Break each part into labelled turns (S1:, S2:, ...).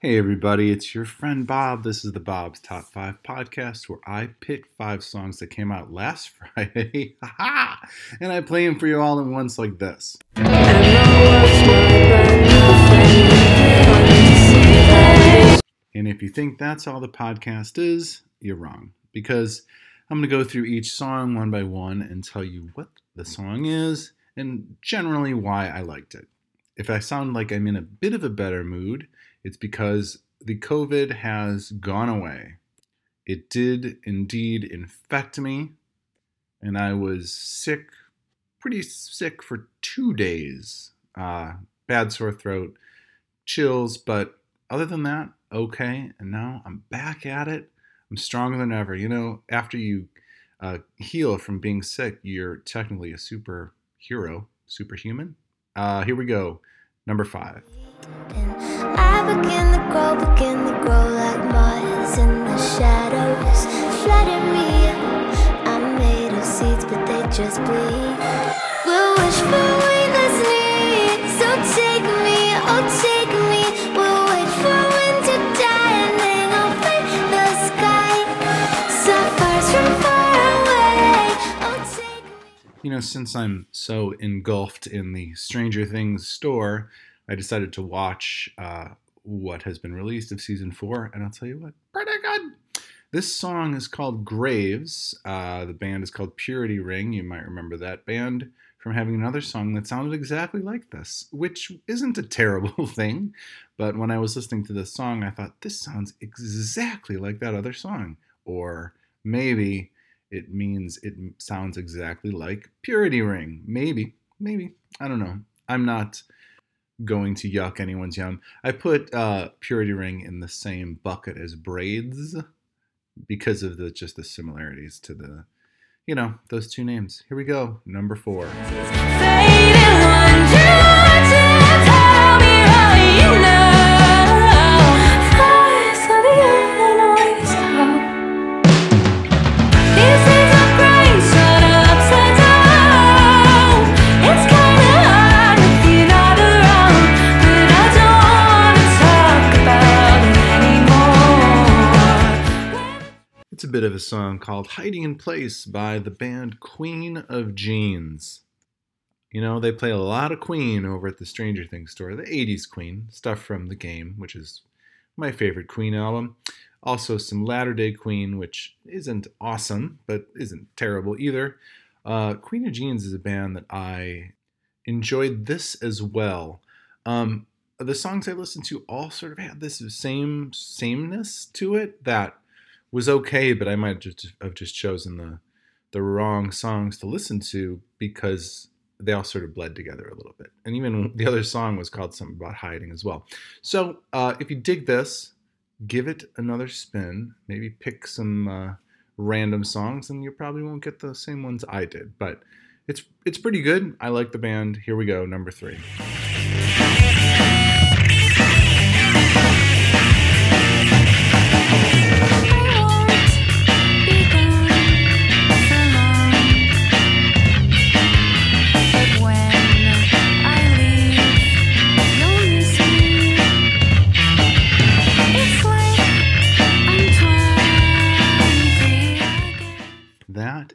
S1: Hey, everybody, it's your friend Bob. This is the Bob's Top 5 podcast where I pick five songs that came out last Friday. and I play them for you all at once like this. And if you think that's all the podcast is, you're wrong. Because I'm going to go through each song one by one and tell you what the song is and generally why I liked it. If I sound like I'm in a bit of a better mood, it's because the COVID has gone away. It did indeed infect me, and I was sick, pretty sick for two days. Uh, bad sore throat, chills, but other than that, okay. And now I'm back at it. I'm stronger than ever. You know, after you uh, heal from being sick, you're technically a superhero, superhuman. Uh, here we go. Number five. I begin to grow, begin to grow like moths in the shadows. Flatter me, I'm made of seeds, but they just bleed. We'll wish for need, so take me, oh oh take me. You know, since I'm so engulfed in the Stranger Things store, I decided to watch uh, what has been released of season four, and I'll tell you what, pretty good. This song is called Graves. Uh, the band is called Purity Ring. You might remember that band from having another song that sounded exactly like this, which isn't a terrible thing. But when I was listening to this song, I thought, this sounds exactly like that other song. Or maybe it means it sounds exactly like Purity Ring. Maybe, maybe. I don't know. I'm not going to yuck anyone's yum. I put uh, Purity Ring in the same bucket as Braids because of the just the similarities to the, you know, those two names. Here we go, number four. Bit of a song called Hiding in Place by the band Queen of Jeans. You know, they play a lot of Queen over at the Stranger Things store, the 80s Queen, stuff from the game, which is my favorite Queen album. Also, some Latter day Queen, which isn't awesome, but isn't terrible either. Uh, Queen of Jeans is a band that I enjoyed this as well. Um, the songs I listened to all sort of had this same sameness to it that was okay, but I might just have just chosen the the wrong songs to listen to because they all sort of bled together a little bit. And even the other song was called something about hiding as well. So uh, if you dig this, give it another spin. Maybe pick some uh, random songs, and you probably won't get the same ones I did. But it's it's pretty good. I like the band. Here we go, number three.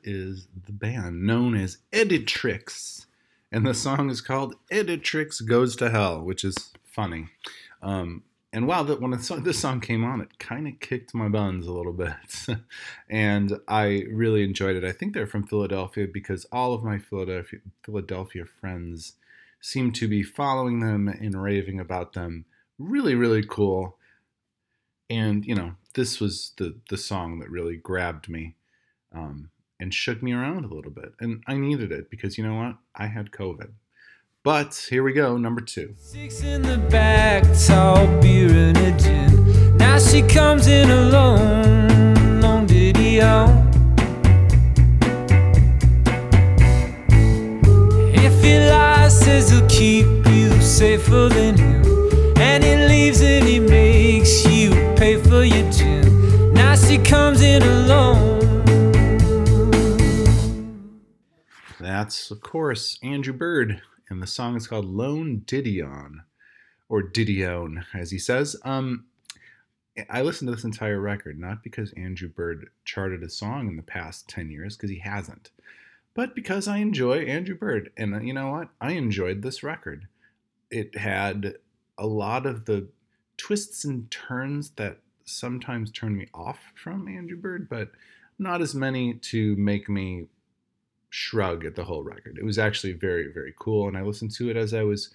S1: Is the band known as Editrix. And the song is called Editrix Goes to Hell, which is funny. Um, and wow, that when this song came on, it kind of kicked my buns a little bit. and I really enjoyed it. I think they're from Philadelphia because all of my Philadelphia, Philadelphia friends seem to be following them and raving about them. Really, really cool. And, you know, this was the, the song that really grabbed me. Um, and shook me around a little bit. And I needed it because you know what? I had COVID. But here we go, number two. Six in the back, tall beer and a gin. Now she comes in alone. If he lies, says he'll keep you safer than him. And he leaves and he makes you pay for your gin. Now she comes in alone. That's, of course, Andrew Bird, and the song is called Lone Didion, or Didion, as he says. Um, I listened to this entire record not because Andrew Bird charted a song in the past 10 years, because he hasn't, but because I enjoy Andrew Bird. And uh, you know what? I enjoyed this record. It had a lot of the twists and turns that sometimes turn me off from Andrew Bird, but not as many to make me shrug at the whole record. It was actually very, very cool. And I listened to it as I was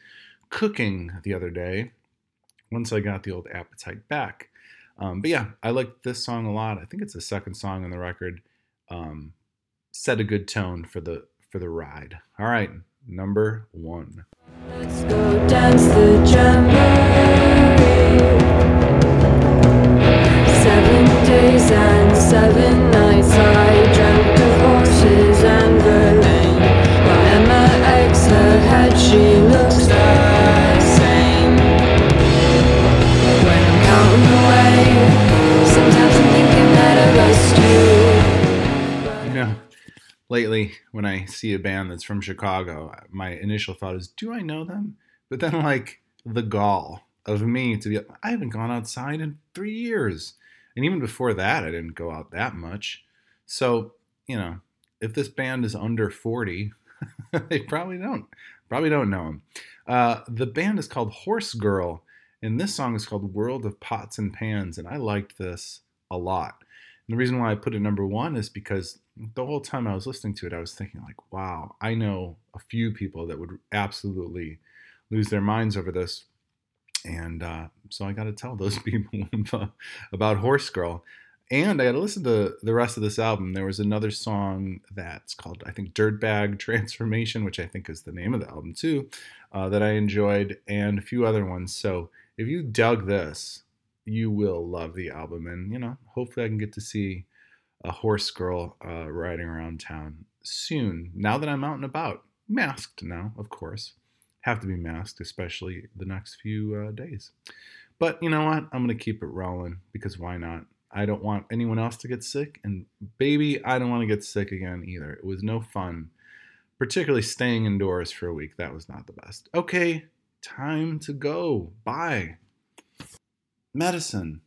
S1: cooking the other day once I got the old appetite back. Um, but yeah, I like this song a lot. I think it's the second song on the record. Um, set a good tone for the for the ride. All right, number one. Let's go dance the Seven days and seven nights see a band that's from Chicago, my initial thought is, do I know them? But then, like, the gall of me to be, I haven't gone outside in three years. And even before that, I didn't go out that much. So, you know, if this band is under 40, they probably don't. Probably don't know them. Uh, the band is called Horse Girl, and this song is called World of Pots and Pans, and I liked this a lot. And the reason why I put it number one is because the whole time I was listening to it, I was thinking, like, wow, I know a few people that would absolutely lose their minds over this. And uh, so I got to tell those people about Horse Girl. And I got to listen to the rest of this album. There was another song that's called, I think, Dirtbag Transformation, which I think is the name of the album too, uh, that I enjoyed, and a few other ones. So if you dug this, you will love the album. And, you know, hopefully I can get to see a horse girl uh, riding around town soon, now that I'm out and about. Masked now, of course have to be masked, especially the next few uh, days. But you know what? I'm going to keep it rolling because why not? I don't want anyone else to get sick. And baby, I don't want to get sick again either. It was no fun, particularly staying indoors for a week. That was not the best. Okay, time to go. Bye. Medicine.